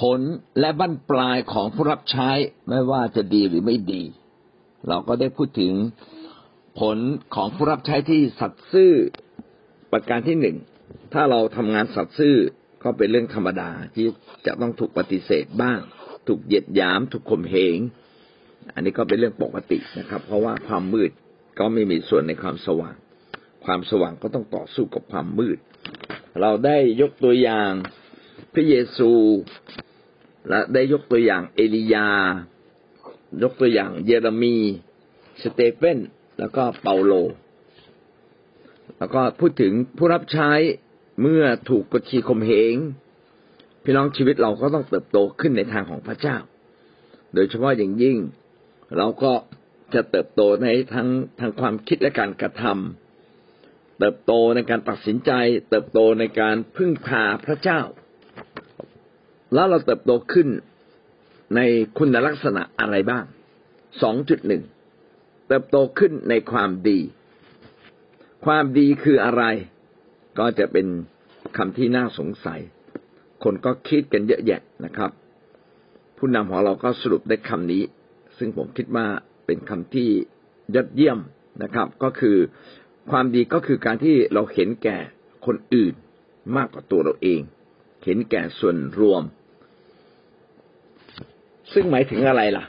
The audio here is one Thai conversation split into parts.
ผลและบั้นปลายของผู้รับใช้ไม่ว่าจะดีหรือไม่ดี เราก็ได้พูดถึงผลของผู้รับใช้ที่สัตย์ซื่อประการที่หนึ่งถ้าเราทำงานสัตย์ซื่อก็เป็นเรื่องธรรมดาที่จะต้องถูกปฏิเสธบ้าง ถูกเหยียดหยาม ถูกข่มเหง อันนี้ก็เป็นเรื่องปกตินะครับ เพราะว่าความมืดก็ไม่มีส่วนในความสว่าง ความสว่างก็ต้องต่อสู้กับความมืด เราได้ยกตัวอย่าง พระเยซูและได้ยกตัวอย่างเอลียา ยกตัวอย่างเยเรมีสเตเฟนแล้วก็เปาโล แล้วก็พูดถึงผู้รับใช้เมื่อถูกกดขี่ข่มเหงพี่น้องชีวิตเราก็ต้องเติบโตขึ้นในทางของพระเจ้า โดยเฉพาะอย่างยิ่ง เราก็จะเติบโตในทั้งทางความคิดและการกระทำเติบโตในการตัดสินใจ เติบโตในการพึ่งพาพระเจ้า แล้วเราเติบโตขึ้นในคุณลักษณะอะไรบ้าง สองจุดหนึ่ง เติบโตขึ้นในความดี ความดีคืออะไร ก็จะเป็นคำที่น่าสงสัย คนก็คิดกันเยอะแยะนะครับ ผู้นำของเราก็สรุปได้คำนี้ ซึ่งผมคิดว่าเป็นคำที่ยอดเยี่ยมนะครับ ก็คือความดีก็คือการที่เราเห็นแก่คนอื่นมากกว่าตัวเราเอง เห็นแก่ส่วนรวม ซึ่งหมายถึงอะไรล่ะ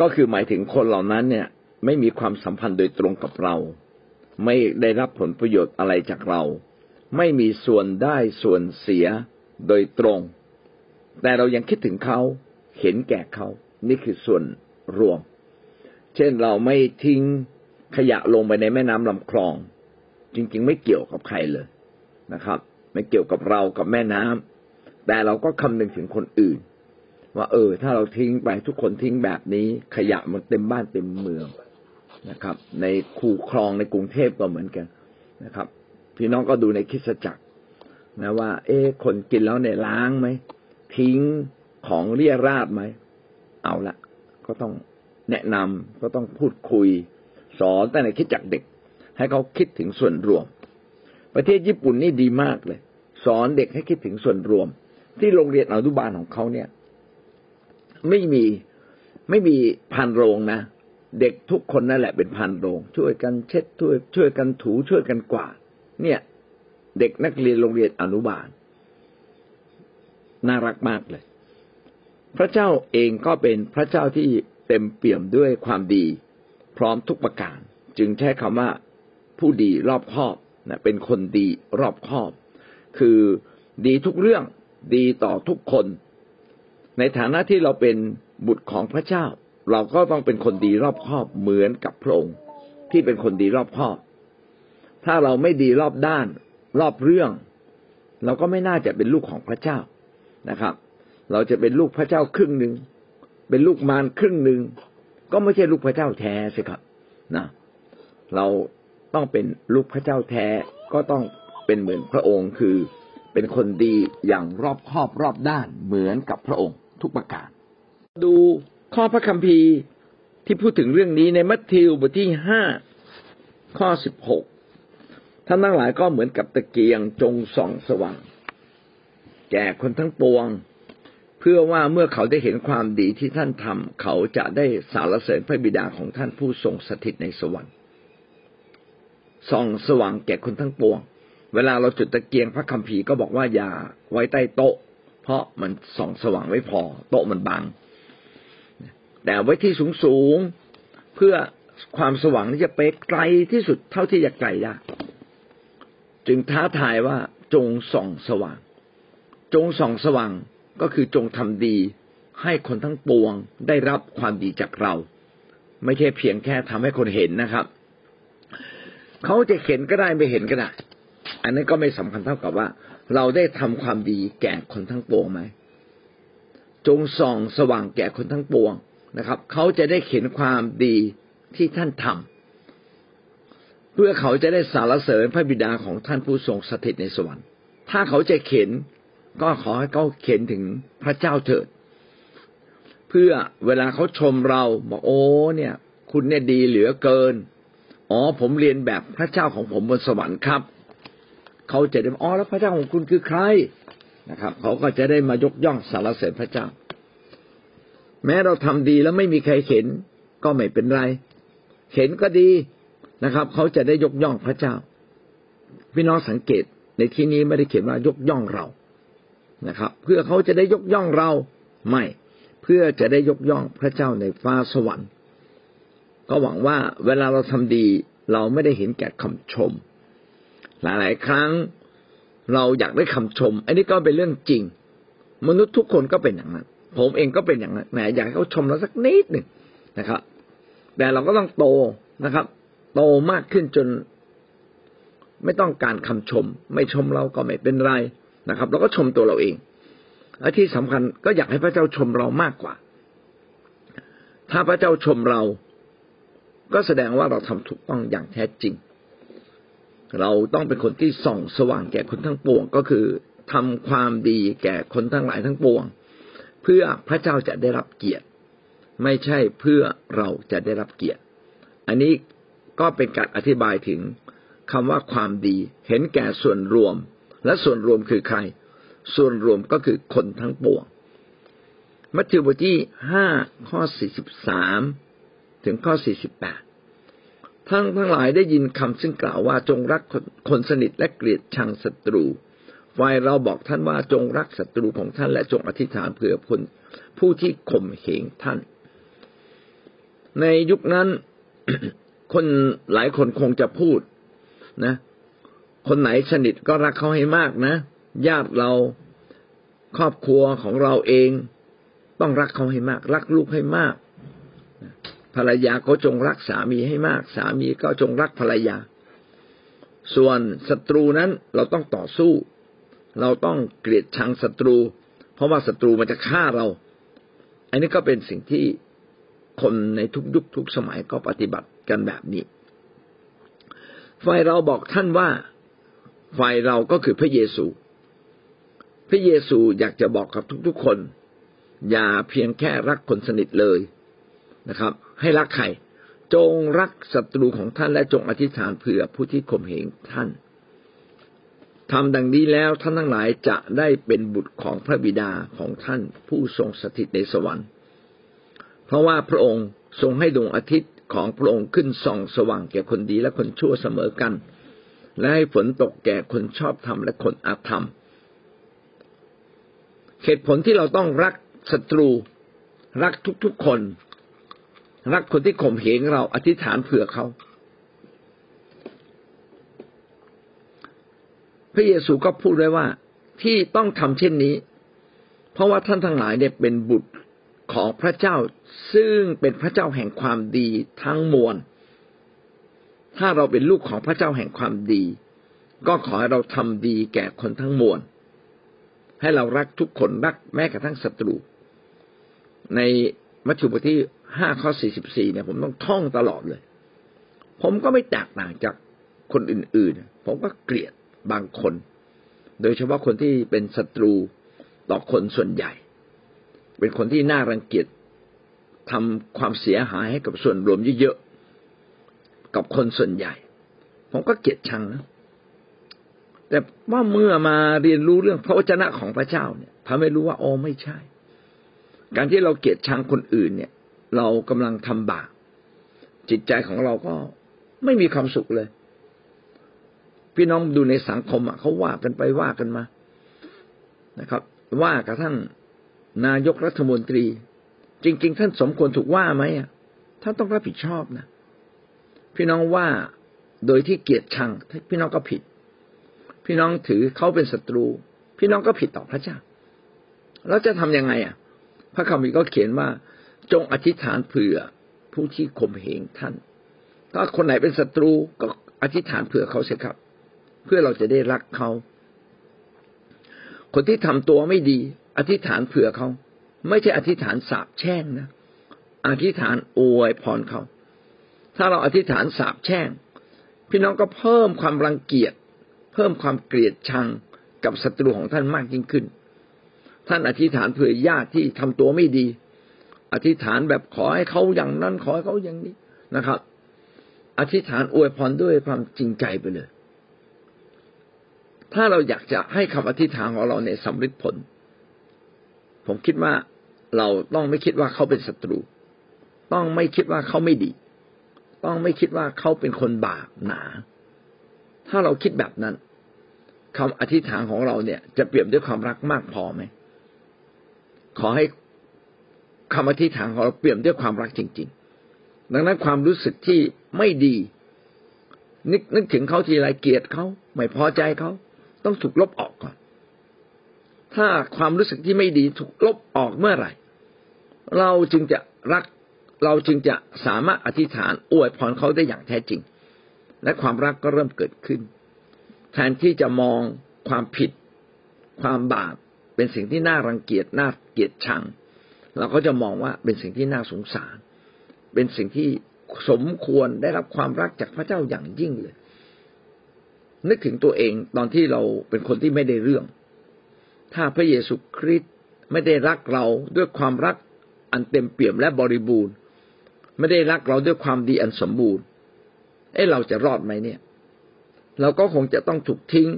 ก็คือหมายถึงคนเหล่านั้นเนี่ย ไม่มีความสัมพันธ์โดยตรงกับเรา ไม่ได้รับผลประโยชน์อะไรจากเรา ไม่มีส่วนได้ส่วนเสียโดยตรง แต่เรายังคิดถึงเขาเห็นแก่เขานี่คือส่วนรวม เช่นเราไม่ทิ้งขยะลงไปในแม่น้ำลำคลอง จริงๆ ไม่เกี่ยวกับใครเลยนะครับ ไม่เกี่ยวกับเรากับแม่น้ำแต่เราก็คำนึงถึงคนอื่น ว่าเออ ถ้าเราทิ้งไปทุกคนทิ้งแบบนี้ขยะมันเต็มบ้านเต็มเมืองนะครับ ในคูคลองในกรุงเทพก็เหมือนกันนะครับ พี่น้องก็ดูในคิดจักรนะว่า เอ๊คนกินแล้วเนี่ยล้างไหมทิ้งของเรียราดไหมเอาละก็ต้องแนะนำก็ต้องพูดคุย สอนแต่ในคิดจักเด็ก ให้เขาคิดถึงส่วนรวม ประเทศญี่ปุ่นนี่ดีมากเลย สอนเด็กให้คิดถึงส่วนรวม ที่โรงเรียนอนุบาลของเขาเนี่ย ไม่มีไม่มีพันโรงนะเด็กทุกคนนั่นแหละเป็นพันโรง ช่วยกันเช็ดช่วยช่วยกันถูช่วยกันกวาดเนี่ย เด็กนักเรียนโรงเรียนอนุบาล น่ารักมากเลย พระเจ้าเองก็เป็นพระเจ้าที่เต็มเปี่ยมด้วยความดี พร้อมทุกประการ จึงใช้คำว่าผู้ดีรอบคอบนะเป็นคนดีรอบคอบ คือดีทุกเรื่องดีต่อทุกคน ในฐานะที่เราเป็นบุตรของพระเจ้า เราก็ต้องเป็นคนดีรอบคอบเหมือนกับพระองค์ ที่เป็นคนดีรอบคอบ ถ้าเราไม่ดีรอบด้าน รอบเรื่อง เราก็ไม่น่าจะเป็นลูกของพระเจ้านะครับ เราจะเป็นลูกพระเจ้าครึ่งหนึ่งเป็นลูกมารครึ่งหนึ่งก็ไม่ใช่ลูกพระเจ้าแท้สิครับนะเราต้องเป็นลูกพระเจ้าแท้ก็ต้องเป็นเหมือนพระองค์คือเป็นคนดีอย่างรอบคอบรอบด้านเหมือนกับพระองค์ ทุกประการ ดูข้อพระคัมภีร์ที่พูดถึงเรื่องนี้ในมัทธิวบทที่ห้าข้อสิบหกท่านทั้งหลายก็เหมือนกับตะเกียงจงส่องสว่าง แก่คนทั้งปวง เพื่อว่าเมื่อเขาได้เห็นความดีที่ท่านทำเขาจะได้สารเสริญพระบิดาของท่านผู้ทรงสถิตในสวรรค์ส่องสว่างแก่คนทั้งปวง เวลาเราจุดตะเกียงพระคัมภีร์ก็บอกว่าอย่าไว้ใต้โต๊ะ เพราะมันส่องสว่างไม่พอ โต๊ะมันบัง แต่ไว้ที่สูงสูงเพื่อความสว่างที่จะไปไกลที่สุดเท่าที่จะไกลได้จึงท้าทายว่าจงส่องสว่าง จงส่องสว่างก็คือจงทำดี ให้คนทั้งปวงได้รับความดีจากเรา ไม่ใช่เพียงแค่ทำให้คนเห็นนะครับ เขาจะเห็นก็ได้ไม่เห็นก็ได้ อันนั้นก็ไม่สำคัญเท่ากับว่า เราได้ทำความดีแก่คนทั้งปวงไหม จงส่องสว่างแก่คนทั้งปวงนะครับ เขาจะได้เห็นความดีที่ท่านทำเพื่อเขาจะได้สารเสริญพระบิดาของท่านผู้ทรงสถิตในสวรรค์ ถ้าเขาจะเห็นก็ขอให้เขาเขียนถึงพระเจ้าเถิด เพื่อเวลาเขาชมเราบอกโอ้เนี่ย คุณเนี่ยดีเหลือเกิน อ๋อผมเรียนแบบพระเจ้าของผมบนสวรรค์ครับ เขาจะได้อ๋อแล้วพระเจ้าของคุณคือใครนะครับ เขาก็จะได้มายกย่องสรรเสริญพระเจ้า แม้เราทำดีแล้วไม่มีใครเห็น ก็ไม่เป็นไร เห็นก็ดีนะครับ เขาจะได้ยกย่องพระเจ้า พี่น้องสังเกตในที่นี้ไม่ได้เขียนว่ายกย่องเรานะครับ เพื่อเขาจะได้ยกย่องเราไม่ เพื่อจะได้ยกย่องพระเจ้าในฟ้าสวรรค์ ก็หวังว่าเวลาเราทำดีเราไม่ได้เห็นแก่คำชม หลาย ๆ ครั้งเราอยากได้คำชม อันนี้ก็เป็นเรื่องจริง มนุษย์ทุกคนก็เป็นอย่างนั้น ผมเองก็เป็นอย่างนั้นแหมอยากให้เขาชมเราสักนิดหนึ่งนะครับ แต่เราก็ต้องโตนะครับ โตมากขึ้นจน ไม่ต้องการคำชม ไม่ชมเราก็ไม่เป็นไรนะครับเราก็ชมตัวเราเองและที่สำคัญก็อยากให้พระเจ้าชมเรามากกว่า ถ้าพระเจ้าชมเรา ก็แสดงว่าเราทำถูกต้องอย่างแท้จริง เราต้องเป็นคนที่ส่องสว่างแก่คนทั้งปวง ก็คือทำความดีแก่คนทั้งหลายทั้งปวง เพื่อพระเจ้าจะได้รับเกียรติ ไม่ใช่เพื่อเราจะได้รับเกียรติ อันนี้ก็เป็นการอธิบายถึงคำว่าความดีเห็นแก่ส่วนรวม และส่วนรวมคือใคร ส่วนรวมก็คือคนทั้งปวง มัทธิวบทที่ห้าข้อสี่สิบสามถึงข้อสี่สิบแปด ทั้งทั้งหลายได้ยินคำซึ่งกล่าวว่าจงรักคนสนิทและเกลียดชังศัตรู ฝ่ายเราบอกท่านว่าจงรักศัตรูของท่านและจงอธิษฐานเผื่อคนผู้ที่ข่มเหงท่าน ในยุคนั้นคนหลายคนคงจะพูดนะ คนไหนสนิทก็รักเขาให้มากนะ ญาติเราครอบครัวของเราเอง ต้องรักเขาให้มาก รักลูกให้มาก ภรรยาก็จงรักสามีให้มาก สามีก็จงรักภรรยา ส่วนศัตรูนั้นเราต้องต่อสู้ เราต้องเกลียดชังศัตรู เพราะว่าศัตรูมันจะฆ่าเรา อันนี้ก็เป็นสิ่งที่คนในทุกยุคทุกสมัยก็ปฏิบัติกันแบบนี้ฝ่ายเราบอกท่านว่าฝ่ายเราก็คือพระเยซู พระเยซูอยากจะบอกกับทุกๆคน อย่าเพียงแค่รักคนสนิทเลย นะครับ ให้รักใครจงรักศัตรูของท่านและจงอธิษฐานเผื่อผู้ที่ข่มเหงท่านทำดังนี้แล้วท่านทั้งหลายจะได้เป็นบุตรของพระบิดาของท่านผู้ทรงสถิตในสวรรค์ เพราะว่าพระองค์ทรงให้ดวงอาทิตย์ของพระองค์ขึ้นส่องสว่างแก่คนดีและคนชั่วเสมอกัน และให้ฝนตกแก่คนชอบธรรมและคนอาธรรม เหตุผลที่เราต้องรักศัตรู รักทุกๆคน รักคนที่ข่มเหงเราอธิษฐานเผื่อเขา พระเยซูก็พูดไว้ว่าที่ต้องทำเช่นนี้ เพราะว่าท่านทั้งหลายเนี่ยเป็นบุตรของพระเจ้า ซึ่งเป็นพระเจ้าแห่งความดีทั้งมวล ถ้าเราเป็นลูกของพระเจ้าแห่งความดี ก็ขอให้เราทำดีแก่คนทั้งมวล ให้เรารักทุกคนรักแม้กระทั่งศัตรู ในมัทธิวบทที่ห้าข้อสี่สิบสี่เนี่ย ผมต้องท่องตลอดเลย ผมก็ไม่แตกต่างจากคนอื่นๆ ผมก็เกลียดบางคน โดยเฉพาะคนที่เป็นศัตรูต่อคนส่วนใหญ่ เป็นคนที่น่ารังเกียจทำความเสียหายให้กับส่วนรวมเยอะๆ กับคนส่วนใหญ่ ผมก็เกลียดชังนะแต่ว่าเมื่อมาเรียนรู้เรื่องพระวจนะของพระเจ้าเนี่ยทำให้รู้ว่าโอ้ไม่ใช่ การที่เราเกลียดชังคนอื่นเนี่ย เรากำลังทำบาปจิตใจของเราก็ไม่มีความสุขเลย พี่น้องดูในสังคมอะเขาว่ากันไปว่ากันมานะครับ ว่ากระทั่งนายกรัฐมนตรี จริง ๆ ท่านสมควรถูกว่าไหมอะท่านต้องรับผิดชอบนะพี่น้องว่าโดยที่เกียดชังพี่น้องก็ผิด พี่น้องถือเขาเป็นศัตรู พี่น้องก็ผิดต่อพระเจ้า แล้วจะทํำยังไงอะ พระคัมภีร์ก็เขียนว่า จงอธิษฐานเผื่อผู้ที่ข่มเหงท่าน ถ้าคนไหนเป็นศัตรูก็อธิษฐานเผื่อเขาเสียครับ เพื่อเราจะได้รักเขา คนที่ทำตัวไม่ดี อธิษฐานเผื่อเขา ไม่ใช่อธิษฐานสาบแช่งนะ อธิษฐานอวยพรเขา ถ้าเราอธิษฐานสาบแช่ง พี่น้องก็เพิ่มความรังเกียจ เพิ่มความเกลียดชังกับศัตรูของท่านมากยิ่งขึ้น ท่านอธิษฐานเผื่อญาติที่ทำตัวไม่ดี อธิษฐานแบบขอให้เขาอย่างนั้นขอให้เขาอย่างนี้นะครับ อธิษฐานอวยพรด้วยความจริงใจไปเลย ถ้าเราอยากจะให้คำอธิษฐานของเราเนี่ยสำเร็จผล ผมคิดว่าเราต้องไม่คิดว่าเขาเป็นศัตรู ต้องไม่คิดว่าเขาไม่ดี ต้องไม่คิดว่าเขาเป็นคนบาปหนา ถ้าเราคิดแบบนั้นคำอธิษฐานของเราเนี่ย จะเปลี่ยนด้วยความรักมากพอไหมขอให้ คำอธิษฐานของเราเปลี่ยนด้วยความรักจริง ๆ ดังนั้นความรู้สึกที่ไม่ดี นึกนึกถึงเขาทีไรเกลียดเขาไม่พอใจเขาต้องถูกลบออกก่อน ถ้าความรู้สึกที่ไม่ดีถูกลบออกเมื่อไหร่ เราจึงจะรักเราจึงจะสามารถอธิษฐานอวยพรเขาได้อย่างแท้จริง และความรักก็เริ่มเกิดขึ้น แทนที่จะมองความผิด ความบาปเป็นสิ่งที่น่ารังเกียจน่าเกลียดชัง เราก็จะมองว่าเป็นสิ่งที่น่าสงสาร เป็นสิ่งที่สมควรได้รับความรักจากพระเจ้าอย่างยิ่งเลย นึกถึงตัวเองตอนที่เราเป็นคนที่ไม่ได้เรื่อง ถ้าพระเยซูคริสต์ไม่ได้รักเราด้วยความรักอันเต็มเปี่ยมและบริบูรณ์ ไม่ได้รักเราด้วยความดีอันสมบูรณ์ เอ้เราจะรอดไหมเนี่ย เราก็คงจะต้องถูกทิ้ง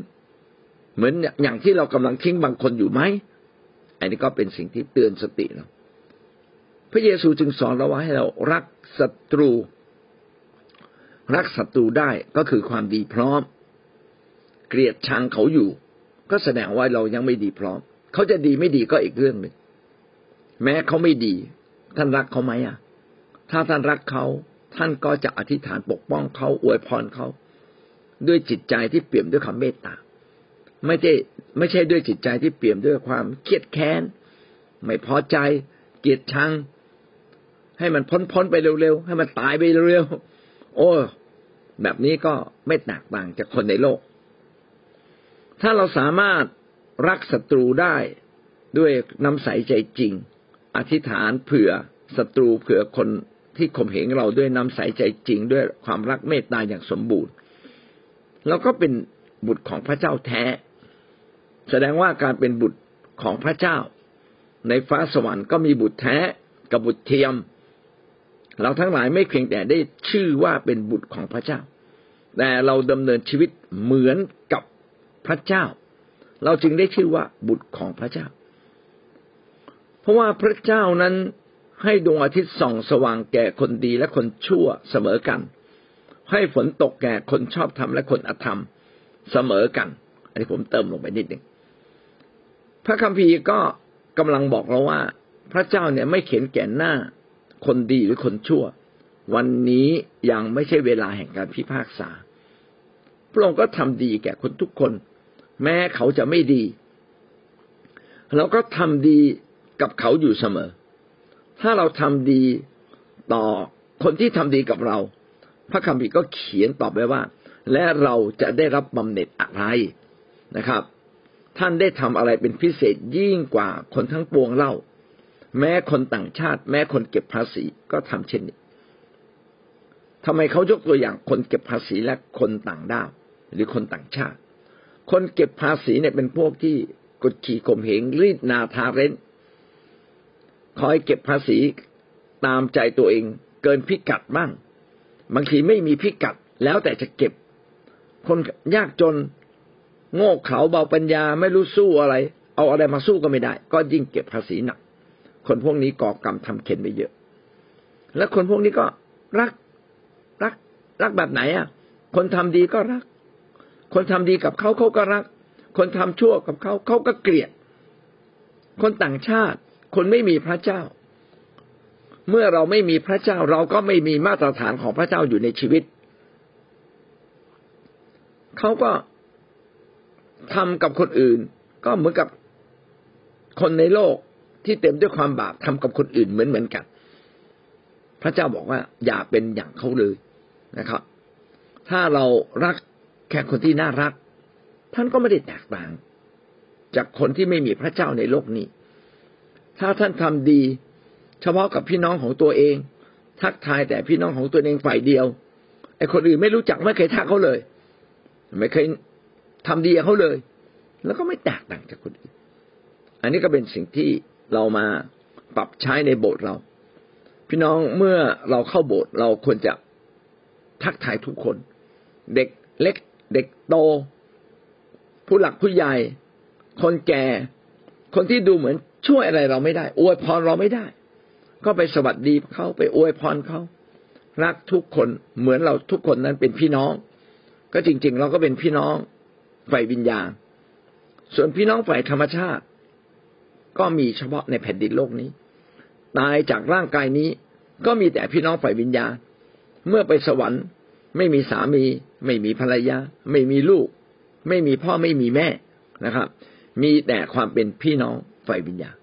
เหมือนอย่างที่เรากำลังทิ้งบางคนอยู่ไหมอันนี้ก็เป็นสิ่งที่เตือนสติเรา พระเยซูจึงสอนเราว่าให้เรารักศัตรู รักศัตรูได้ก็คือความดีพร้อม เกลียดชังเขาอยู่ ก็แสดงว่าเรายังไม่ดีพร้อม เขาจะดีไม่ดีก็อีกเรื่องหนึ่งแม้เขาไม่ดี ท่านรักเขาไหมอะ ถ้าท่านรักเขาท่านก็จะอธิษฐานปกป้องเขาอวยพรเขา ด้วยจิตใจที่เปี่ยมด้วยความเมตตาไม่ใช่ไม่ใช่ด้วยจิตใจที่เปี่ยมด้วยความเครียดแค้น ไม่พอใจ เกลียดชัง ให้มันพ้นพ้นไปเร็วๆให้มันตายไปเร็วๆโอ้ แบบนี้ก็ไม่แตกต่างจากคนในโลก ถ้าเราสามารถรักศัตรูได้ด้วยน้ำใสใจจริง อธิษฐานเผื่อศัตรูเผื่อคนที่ข่มเหงเราด้วยน้ำใสใจจริง ด้วยความรักเมตตาอย่างสมบูรณ์เราก็เป็นบุตรของพระเจ้าแท้ แสดงว่าการเป็นบุตรของพระเจ้า ในฟ้าสวรรค์ก็มีบุตรแท้กับบุตรเทียม เราทั้งหลายไม่เพียงแต่ได้ชื่อว่าเป็นบุตรของพระเจ้า แต่เราดำเนินชีวิตเหมือนกับพระเจ้า เราจึงได้ชื่อว่าบุตรของพระเจ้า เพราะว่าพระเจ้านั้นให้ดวงอาทิตย์ส่องสว่างแก่คนดีและคนชั่วเสมอกัน ให้ฝนตกแก่คนชอบธรรมและคนอธรรมเสมอกัน อันนี้ผมเติมลงไปนิดหนึ่งพระคัมภีร์ก็กำลังบอกเราว่า พระเจ้าเนี่ยไม่เขียนแก่หน้า คนดีหรือคนชั่ว วันนี้ยังไม่ใช่เวลาแห่งการพิพากษา พระองค์ก็ทำดีแก่คนทุกคน แม้เขาจะไม่ดี เราก็ทำดีกับเขาอยู่เสมอ ถ้าเราทำดีต่อคนที่ทำดีกับเรา พระคัมภีร์ก็เขียนตอบไว้ว่า และเราจะได้รับบำเหน็จอะไรนะครับ ท่านได้ทำอะไรเป็นพิเศษยิ่งกว่าคนทั้งปวงเล่า แม้คนต่างชาติ แม้คนเก็บภาษีก็ทำเช่นนี้ทำไมเขายกตัวอย่างคนเก็บภาษีและคนต่างด้าวหรือคนต่างชาติ คนเก็บภาษีเนี่ยเป็นพวกที่กดขี่ข่มเหงรีดนาทาเร้นคอยเก็บภาษีตามใจตัวเอง เกินพิกัดบ้างบางทีไม่มีพิกัดแล้วแต่จะเก็บ คนยากจนโง่เขลาเบาปัญญาไม่รู้สู้อะไร เอาอะไรมาสู้ก็ไม่ได้ ก็ยิ่งเก็บภาษีหนัก คนพวกนี้ก่อกรรมทำเข็นไปเยอะ และคนพวกนี้ก็รักรัก รักแบบไหนอะ คนทำดีก็รัก คนทำดีกับเขาเขาก็รัก คนทำชั่วกับเขาเขาก็เกลียด คนต่างชาติ คนไม่มีพระเจ้า เมื่อเราไม่มีพระเจ้าเราก็ไม่มีมาตรฐานของพระเจ้าอยู่ในชีวิต เขาก็ทำกับคนอื่น ก็เหมือนกับคนในโลก ที่เต็มด้วยความบาปทำกับคนอื่นเหมือนเหมือนกัน พระเจ้าบอกว่าอย่าเป็นอย่างเขาเลยนะครับ ถ้าเรารักแค่คนที่น่ารัก ท่านก็ไม่ได้แตกต่าง จากคนที่ไม่มีพระเจ้าในโลกนี้ ถ้าท่านทำดี เฉพาะกับพี่น้องของตัวเอง ทักทายแต่พี่น้องของตัวเองฝ่ายเดียวไอ้คนอื่นไม่รู้จักไม่เคยทักเขาเลย ไม่เคยทำดีเขาเลย แล้วก็ไม่แตกต่างจากคนอื่น อันนี้ก็เป็นสิ่งที่ เรามาปรับใช้ในโบสถ์เรา พี่น้องเมื่อเราเข้าโบสถ์เราควรจะทักทายทุกคน เด็กเล็ก เด็กโต ผู้หลักผู้ใหญ่ คนแก่ คนที่ดูเหมือนช่วยอะไรเราไม่ได้ อวยพรเราไม่ได้ ก็ไปสวัสดีเขาไปอวยพรเขารักทุกคนเหมือนเราทุกคนนั้นเป็นพี่น้อง ก็จริง ๆ เราก็เป็นพี่น้องฝ่ายวิญญาณ ส่วนพี่น้องฝ่ายธรรมชาติ ก็มีเฉพาะในแผ่นดินโลกนี้ ตายจากร่างกายนี้ก็มีแต่พี่น้องฝ่ายวิญญาณ เมื่อไปสวรรค์ ไม่มีสามี ไม่มีภรรยา ไม่มีลูก ไม่มีพ่อไม่มีแม่นะครับ มีแต่ความเป็นพี่น้องฝ่ายวิญญาณ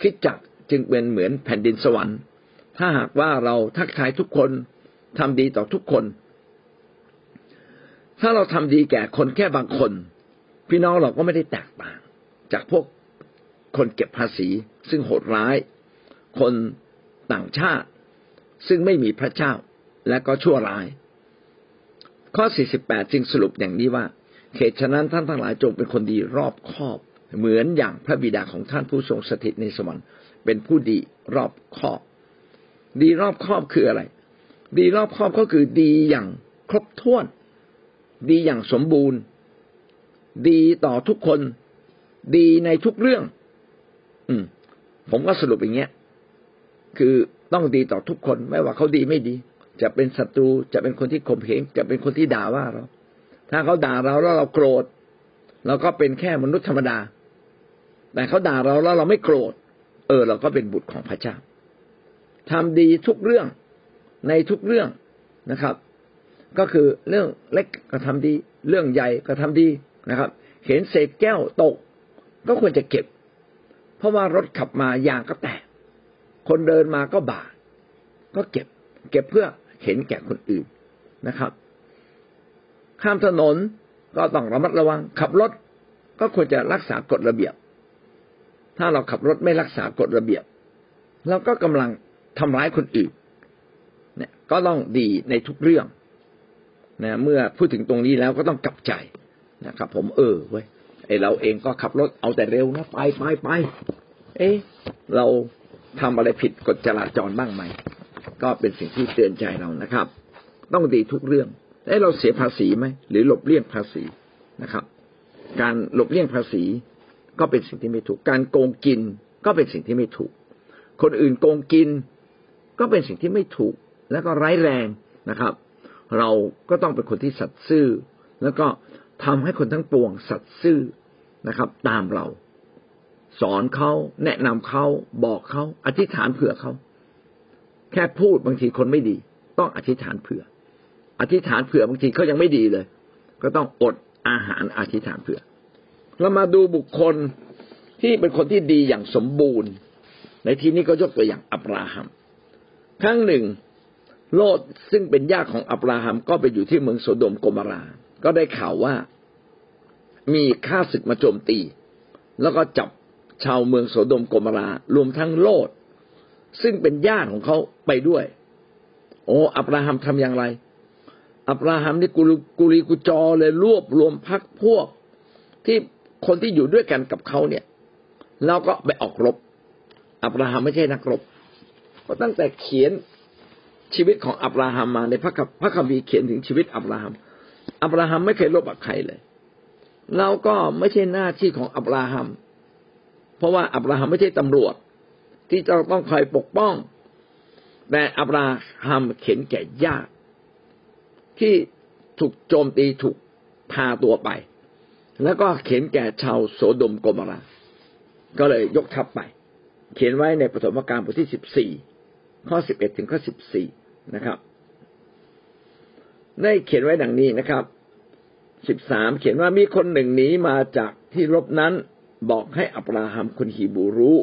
คิดจักจึงเป็นเหมือนแผ่นดินสวรรค์ ถ้าหากว่าเราทักทายทุกคนทำดีต่อทุกคน ถ้าเราทำดีแก่คนแค่บางคน พี่น้องเราก็ไม่ได้แตกต่าง จากพวก คนเก็บภาษี ซึ่งโหดร้าย คนต่างชาติ ซึ่งไม่มีพระเจ้าและก็ชั่วร้าย ข้อ 48 จึงสรุปอย่างนี้ว่าเหตุฉะนั้นท่านทั้งหลายจงเป็นคนดีรอบคอบ เหมือนอย่างพระบิดาของท่านผู้ทรงสถิตในสวรรค์เป็นผู้ดีรอบคอบ ดีรอบคอบคืออะไร ดีรอบคอบก็คือดีอย่างครบถ้วน ดีอย่างสมบูรณ์ ดีต่อทุกคน ดีในทุกเรื่อง อืม ผมก็สรุปอย่างเงี้ย คือต้องดีต่อทุกคนไม่ว่าเขาดีไม่ดี จะเป็นศัตรูจะเป็นคนที่ข่มเหงจะเป็นคนที่ด่าว่าเรา ถ้าเขาด่าเราแล้วเราโกรธเราก็เป็นแค่มนุษย์ธรรมดา แต่เขาด่าเราแล้วเราไม่โกรธ เออ เราก็เป็นบุตรของพระเจ้าทำดีทุกเรื่องในทุกเรื่องนะครับ ก็คือเรื่องเล็กก็ทำดี เรื่องใหญ่ก็ทำดีนะครับ เห็นเศษแก้วตก ก็ควรจะเก็บ เพราะว่ารถขับมายางก็แตก คนเดินมาก็บาดก็เก็บ เก็บเพื่อเห็นแก่คนอื่นนะครับ ข้ามถนนก็ต้องระมัดระวัง ขับรถก็ควรจะรักษากฎระเบียบ ถ้าเราขับรถไม่รักษากฎระเบียบเราก็กำลังทำร้ายคนอื่น เนี่ย ก็ต้องดีในทุกเรื่องนะเมื่อพูดถึงตรงนี้แล้วก็ต้องกลับใจนะครับ ผมเออเว้ย ไอเราเองก็ขับรถเอาแต่เร็วนะไปไปไปเอ๊ะเราทำอะไรผิดกฎจราจรบ้างไหมก็เป็นสิ่งที่เตือนใจเรานะครับ ต้องดีทุกเรื่องไอ้เราเสียภาษีไหมหรือหลบเลี่ยงภาษีนะครับ การหลบเลี่ยงภาษีก็เป็นสิ่งที่ไม่ถูก การโกงกินก็เป็นสิ่งที่ไม่ถูก คนอื่นโกงกินก็เป็นสิ่งที่ไม่ถูก และก็ร้ายแรงนะครับ เราก็ต้องเป็นคนที่สัตย์ซื่อ แล้วก็ ทำให้คนทั้งปวงสัตย์ซื่อนะครับ ตามเรา สอนเขาแนะนำเขาบอกเขาอธิษฐานเผื่อเขาแค่พูดบางทีคนไม่ดี ต้องอธิษฐานเผื่อ อธิษฐานเผื่อบางทีเขายังไม่ดีเลย ก็ต้องอดอาหารอธิษฐานเผื่อ เรามาดูบุคคลที่เป็นคนที่ดีอย่างสมบูรณ์ ในที่นี้ก็ยกตัวอย่างอับราฮัมครั้งหนึ่ง โลดซึ่งเป็นญาติของอับราฮัมก็ไปอยู่ที่เมืองโสโดมโกมารา ก็ได้ข่าวว่ามีข้าศึกมาโจมตี แล้วก็จับชาวเมืองโสดมโกมารารวมทั้งโลด ซึ่งเป็นญาติของเขาไปด้วย โอ้อับราฮัมทำอย่างไร อับราฮัมนี่กุกุลีกุจอเลยรวบรวมพักพวก ที่คนที่อยู่ด้วยกันกับเขาเนี่ยแล้วก็ไปออกรบ อับราฮัมไม่ใช่นักรบก็ตั้งแต่เขียนชีวิตของอับราฮัมมาในพระคัมภีร์เขียนถึงชีวิตอับราฮัม อับราฮัมไม่เคยรบกับใครเลย เราก็ไม่ใช่หน้าที่ของอับราฮัม เพราะว่าอับราฮัมไม่ใช่ตำรวจ ที่จะต้องคอยปกป้อง แต่อับราฮัมเข็นแก่ญาติที่ถูกโจมตีถูกพาตัวไป แล้วก็เข็นแก่ชาวโสดมโกมรา ก็เลยยกทัพไป เขียนไว้ในปฐมกาลบทที่สิบสี่ข้อสิบเอ็ดถึงข้อสิบสี่นะครับ ได้เขียนไว้ดังนี้นะครับสิบสามเขียนว่ามีคนหนึ่งหนีมาจากที่รบนั้นบอกให้อับราฮัมคนฮีบูรู้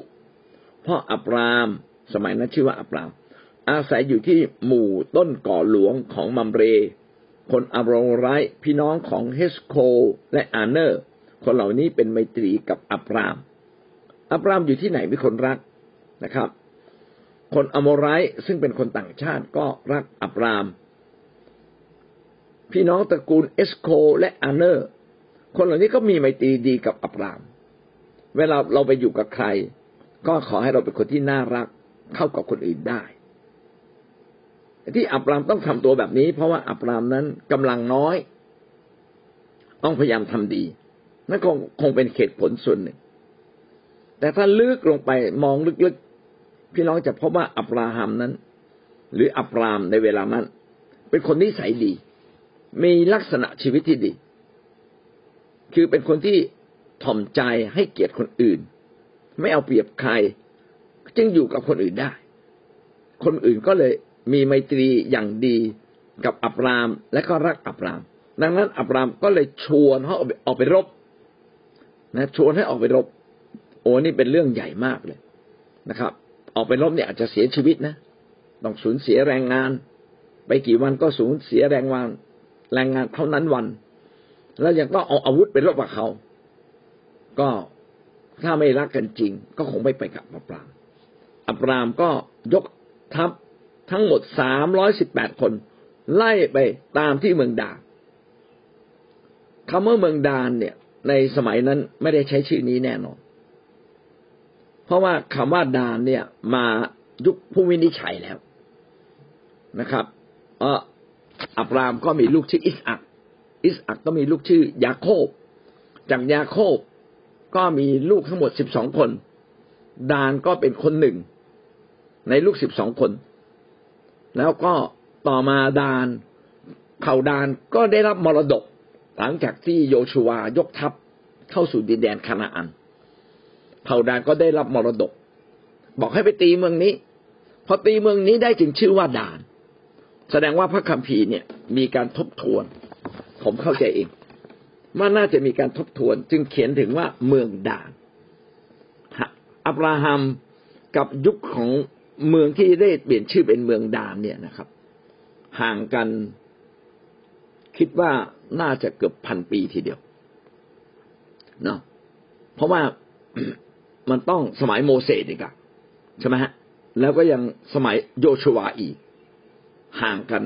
เพราะอับราม สมัยนั้นชื่อว่าอับราม อาศัยอยู่ที่หมู่ต้นก่อหลวงของมัมเร คนอาโมไรพี่น้องของเอชโคล์และอาเนอร์ คนเหล่านี้เป็นไมตรีกับอับราม อับรามอยู่ที่ไหนมีคนรักนะครับ คนอาโมไรซึ่งเป็นคนต่างชาติก็รักอับราม พี่น้องตระกูลเอชโคล์และอาเนอร์ คนเหล่านี้ก็มีไมตรีดีกับอับราม เวลาเราไปอยู่กับใคร ก็ขอให้เราเป็นคนที่น่ารักเข้ากับคนอื่นได้ ที่อับรามต้องทำตัวแบบนี้ เพราะว่าอับรามนั้นกำลังน้อย ต้องพยายามทำดีนั่นคงคงเป็นเหตุผลส่วนหนึ่ง แต่ถ้าลึกลงไปมองลึกๆ พี่น้องจะพบว่าอับราฮัมนั้น หรืออับรามในเวลานั้น เป็นคนนิสัยดี มีลักษณะชีวิตที่ดี คือเป็นคนที่ถ่อมใจให้เกียรติคนอื่น ไม่เอาเปรียบใคร จึงอยู่กับคนอื่นได้ คนอื่นก็เลยมีไมตรีอย่างดีกับอับรามและก็รักอับราม ดังนั้นอับรามก็เลยชวนเขาออกไปรบนะชวนให้ออกไปรบ โอ้นี่เป็นเรื่องใหญ่มากเลยนะครับ ออกไปรบเนี่ยอาจจะเสียชีวิตนะต้องสูญเสียแรงงาน ไปกี่วันก็สูญเสียแรงงาน แรงงานเท่านั้นวัน แล้วยังต้องเอาอาวุธไปรบกับเขา ก็ถ้าไม่รักกันจริง ก็คงไม่ไปกับอับรามอับรามก็ยกทัพทั้งหมดสามร้อยสิบแปดคน ไล่ไปตามที่เมืองดานคำว่าเมืองดานเนี่ย ในสมัยนั้นไม่ได้ใช้ชื่อนี้แน่นอน เพราะว่าคำว่าดานเนี่ย มายุคผู้วินิจฉัยแล้วนะครับ เออ อับรามก็มีลูกชื่ออิสอักอิสอักก็มีลูกชื่อยาโคบ จากยาโคบก็มีลูกทั้งหมดสิบสองคน ดานก็เป็นคนหนึ่ง ในลูกสิบสองคน แล้วก็ต่อมาดานเผ่าดานก็ได้รับมรดก หลังจากที่โยชูวายกทัพเข้าสู่ดินแดนคานาอัน เผ่าดานก็ได้รับมรดก บอกให้ไปตีเมืองนี้ พอตีเมืองนี้ได้จึงชื่อว่าดาน แสดงว่าพระคัมภีร์เนี่ยมีการทบทวน ผมเข้าใจเองว่าน่าจะมีการทบทวน จึงเขียนถึงว่าเมืองดานอับราฮัมกับยุคของเมืองที่ได้เปลี่ยนชื่อเป็นเมืองดานเนี่ยนะครับ ห่างกันคิดว่าน่าจะเกือบพันปีทีเดียวเนาะเพราะว่ามันต้องสมัยโมเสสอีกอะใช่ไหมฮะ แล้วก็ยังสมัยโยชวาอีก ห่างกัน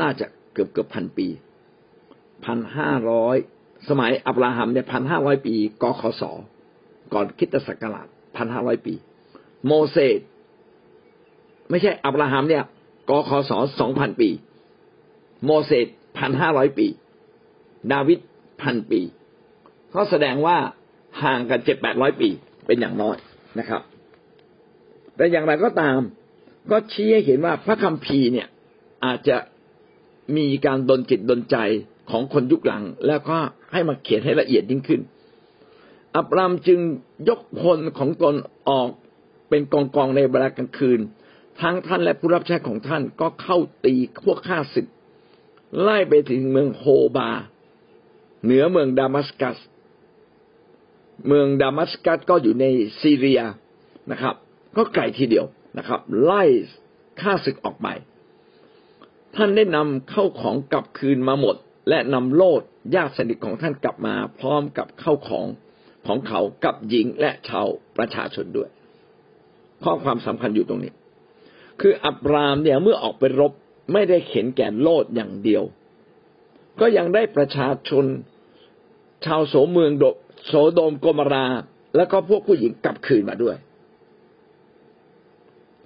น่าจะเกือบเกือบพันปีพันห้าร้อยสมัยอับราฮัมเนี่ยพันห้าร้อยปีกคศก่อนคิตศักราชพันห้าร้อยปี โมเสสไม่ใช่อับราฮัมเนี่ยกคศสองพันปี โมเสสพันห้าร้อยปี ดาวิดพันปีก็แสดงว่าห่างกันเจ็ดแปดร้อยปีเป็นอย่างน้อยนะครับ แต่อย่างไรก็ตาม ก็ชี้ให้เห็นว่าพระคัมภีร์เนี่ยอาจจะมีการดนจิตดนใจของคนยุคหลัง แล้วก็ให้มาเขียนให้ละเอียดยิ่งขึ้น อับรามจึงยกพลของตนออกเป็นกองกองในเวลากลางคืน ทั้งท่านและผู้รับใช้ของท่านก็เข้าตีพวกข้าศึกไล่ไปถึงเมืองโฮบา เหนือเมืองดามัสกัส เมืองดามัสกัสก็อยู่ในซีเรียนะครับ ก็ไกลทีเดียว นะครับ ไล่ข้าศึกออกไป ท่านได้นำเข้าของกลับคืนมาหมด และนำโลดญาติสนิทของท่านกลับมา พร้อมกับเข้าของของเขากับหญิงและชาวประชาชนด้วย ข้อความสำคัญอยู่ตรงนี้ คืออับรามเนี่ยเมื่อออกไปรบไม่ได้เข็นแก่โลดอย่างเดียว ก็ยังได้ประชาชน ชาวโสเมืองโสโดมโกมรา แล้วก็พวกผู้หญิงกลับคืนมาด้วย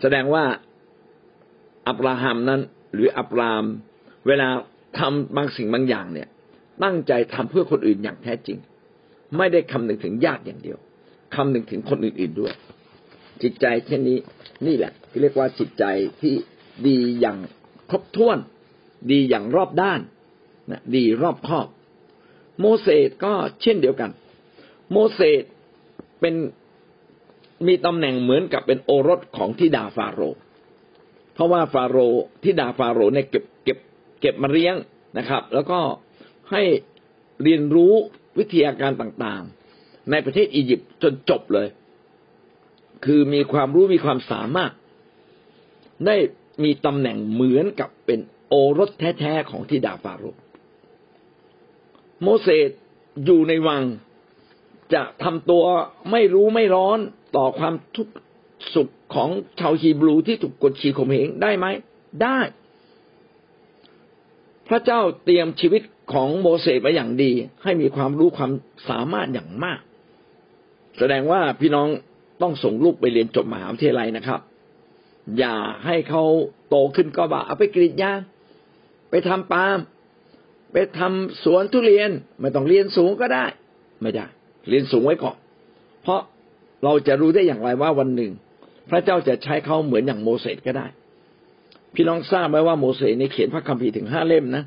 แสดงว่าอับราฮัมนั้น หรืออับราม เวลาทำบางสิ่งบางอย่างเนี่ย ตั้งใจทำเพื่อคนอื่นอย่างแท้จริง ไม่ได้คำนึงถึงญาติอย่างเดียวคำนึงถึงคนอื่นๆด้วย จิตใจเช่นนี้นี่แหละ ที่เรียกว่าจิตใจที่ดีอย่างครบถ้วน ดีอย่างรอบด้านนะดีรอบคอบ โมเสสก็เช่นเดียวกัน โมเสสเป็น มีตำแหน่งเหมือนกับเป็นโอรสของทิดาฟาโรห์เพราะว่าฟาโรห์ทิดาฟาโรห์เนี่ยเก็บเก็บเก็บมาเลี้ยงนะครับ แล้วก็ให้เรียนรู้วิทยาการต่างๆ ในประเทศอียิปต์จนจบเลย คือมีความรู้มีความสามารถ ได้มีตำแหน่งเหมือนกับเป็นโอรสแท้ๆของทิดาฟาโรห์โมเสสอยู่ในวังจะทำตัวไม่รู้ไม่ร้อน ต่อความทุกข์สุขของชาวฮีบรูที่ถูกกดขี่ข่มเหงได้ไหม ได้ พระเจ้าเตรียมชีวิตของโมเสสไว้อย่างดี ให้มีความรู้ความสามารถอย่างมาก แสดงว่าพี่น้องต้องส่งลูกไปเรียนจบมหาวิทยาลัยนะครับ อย่าให้เขาโตขึ้นก็บ่าเอาไปกรีดยางไปทำปาล์มไปทำสวนทุเรียน ไม่ต้องเรียนสูงก็ได้ ไม่ได้ เรียนสูงไว้ก่อน เพราะ เราจะรู้ได้อย่างไรว่าวันหนึ่ง พระเจ้าจะใช้เขาเหมือนอย่างโมเสสก็ได้ พี่น้องทราบไหมว่าโมเสสในเขียนพระคัมภีร์ถึงห้าเล่มนะ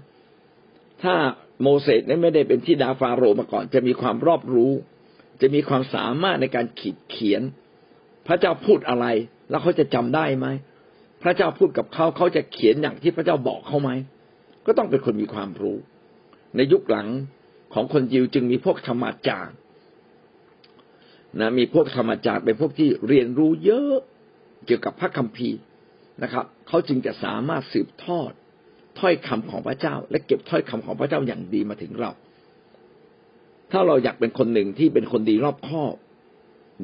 ถ้าโมเสสนั้ไม่ได้เป็นที่ดาฟาโรมาก่อน จะมีความรอบรู้ จะมีความสามารถในการขีดเขียน พระเจ้าพูดอะไร แล้วเขาจะจำได้ไหมพระเจ้าพูดกับเขาเขาจะเขียนอย่างที่พระเจ้าบอกเขาไหมก็ต้องเป็นคนมีความรู้ ในยุคหลังของคนยิวจึงมีพวกธรรมาจารย์ นะมีพวกธรรมจารย์เป็นพวกที่เรียนรู้เยอะเกี่ยวกับพระคัมภีร์นะครับเขาจึงจะสามารถสืบทอดถ้อยคำของพระเจ้า และเก็บถ้อยคำของพระเจ้าอย่างดีมาถึงเรา ถ้าเราอยากเป็นคนหนึ่งที่เป็นคนดีรอบคอบ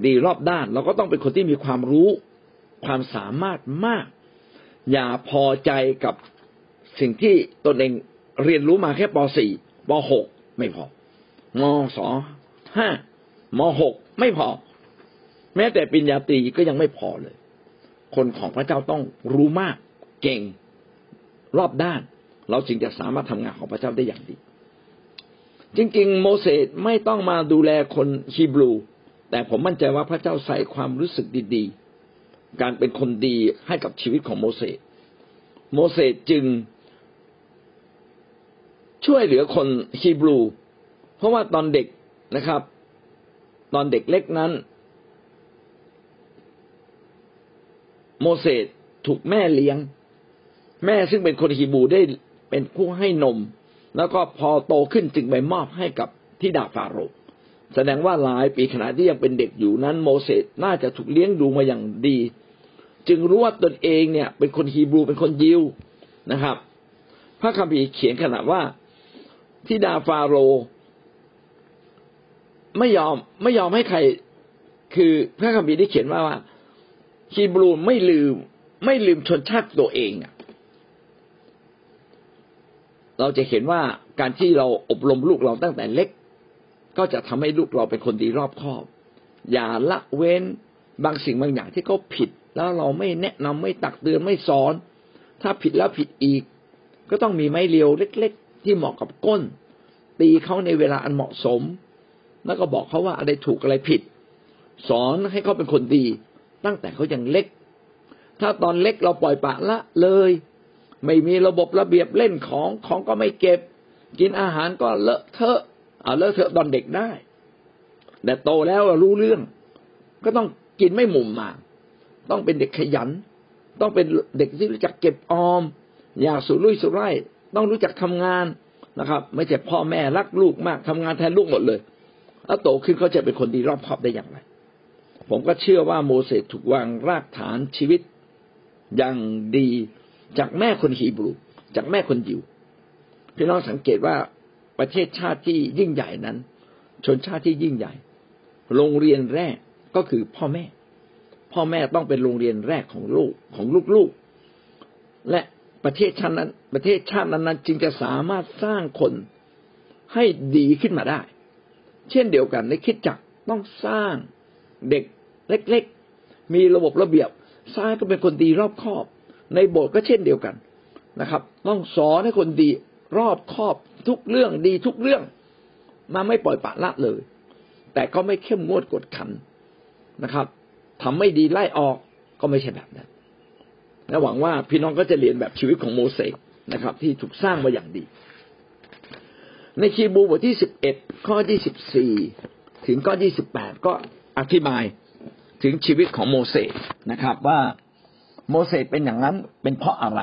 ดีรอบด้าน เราก็ต้องเป็นคนที่มีความรู้ ความสามารถมาก อย่าพอใจกับสิ่งที่ตนเองเรียนรู้มาแค่ป .4 ป .6 ไม่พอมศห้ามหก ไม่พอ แม้แต่ปริญญาตรีก็ยังไม่พอเลย คนของพระเจ้าต้องรู้มาก เก่ง รอบด้าน เราจึงจะสามารถทำงานของพระเจ้าได้อย่างดี จริง ๆ โมเสสไม่ต้องมาดูแลคนฮีบรู แต่ผมมั่นใจว่าพระเจ้าใส่ความรู้สึกดี ๆ การเป็นคนดีให้กับชีวิตของโมเสสโมเสสจึงช่วยเหลือคนฮีบรู เพราะว่าตอนเด็กนะครับ ตอนเด็กเล็กนั้น โมเสสถูกแม่เลี้ยง แม่ซึ่งเป็นคนฮีบูได้เป็นผู้ให้นม แล้วก็พอโตขึ้นจึงไปมอบให้กับที่ดาฟาโรแสดงว่าหลายปีขณะที่ยังเป็นเด็กอยู่นั้น โมเสสน่าจะถูกเลี้ยงดูมาอย่างดี จึงรู้ว่าตนเองเนี่ย เป็นคนฮีบรูเป็นคนยิวนะครับ พระคัมภีร์เขียนขนาดว่าที่ดาฟาโร ไม่ยอมไม่ยอมให้ใคร คือพระคัมภีร์ได้เขียนว่าว่าฮีบรูไม่ลืม ไม่ลืมชนชาติตัวเองเราจะเห็นว่าการที่เราอบรมลูกเราตั้งแต่เล็ก ก็จะทำให้ลูกเราเป็นคนดีรอบคอบ อย่าละเว้นบางสิ่งบางอย่างที่เขาผิด แล้วเราไม่แนะนำไม่ตักเตือนไม่สอน ถ้าผิดแล้วผิดอีก ก็ต้องมีไม้เรียวเล็ก ๆ ที่เหมาะกับก้น ตีเขาในเวลาอันเหมาะสม แล้วก็บอกเขาว่าอะไรถูกอะไรผิด สอนให้เขาเป็นคนดี ตั้งแต่เขายังเล็ก ถ้าตอนเล็กเราปล่อยปะละเลย ไม่มีระบบระเบียบเล่นของของก็ไม่เก็บ กินอาหารก็เลอะเทอะเอาเลอะเทอะตอนเด็กได้ แต่โตแล้วเรารู้เรื่อง ก็ต้องกินไม่หมุมมา ต้องเป็นเด็กขยัน ต้องเป็นเด็กที่รู้จักเก็บออม อย่าสุรุ่ยสุร่ายต้องรู้จักทำงานนะครับ ไม่ใช่พ่อแม่รักลูกมากทำงานแทนลูกหมดเลย แล้วโตขึ้นเขาจะเป็นคนดีรอบคอบได้อย่างไร ผมก็เชื่อว่าโมเสสถูกวางรากฐานชีวิตอย่างดีจากแม่คนฮีบรู จากแม่คนยิวพี่น้องสังเกตว่าประเทศชาติที่ยิ่งใหญ่นั้น ชนชาติที่ยิ่งใหญ่ โรงเรียนแรกก็คือพ่อแม่ พ่อแม่ต้องเป็นโรงเรียนแรกของลูกของลูกๆ และประเทศชาตินั้น ประเทศชาตินั้นจึงจะสามารถสร้างคนให้ดีขึ้นมาได้ เช่นเดียวกันในคิดจักต้องสร้างเด็กเล็ก ๆ มีระบบระเบียบสร้างก็เป็นคนดีรอบคอบ ในโบสถ์ก็เช่นเดียวกันนะครับ ต้องสอนให้คนดีรอบคอบทุกเรื่องดีทุกเรื่องมาไม่ปล่อยปละละเลย แต่ก็ไม่เข้มงวดกดขันนะครับทำไม่ดีไล่ออกก็ไม่ใช่แบบนั้นและหวังว่าพี่น้องก็จะเรียนแบบชีวิตของโมเสสนะครับ ที่ถูกสร้างมาอย่างดี ในคีบูบทที่สิบเอ็ดข้อที่สิบสี่ถึงข้อที่สิบแปดก็อธิบายถึงชีวิตของโมเสสนะครับ ว่าโมเสสเป็นอย่างนั้นเป็นเพราะอะไร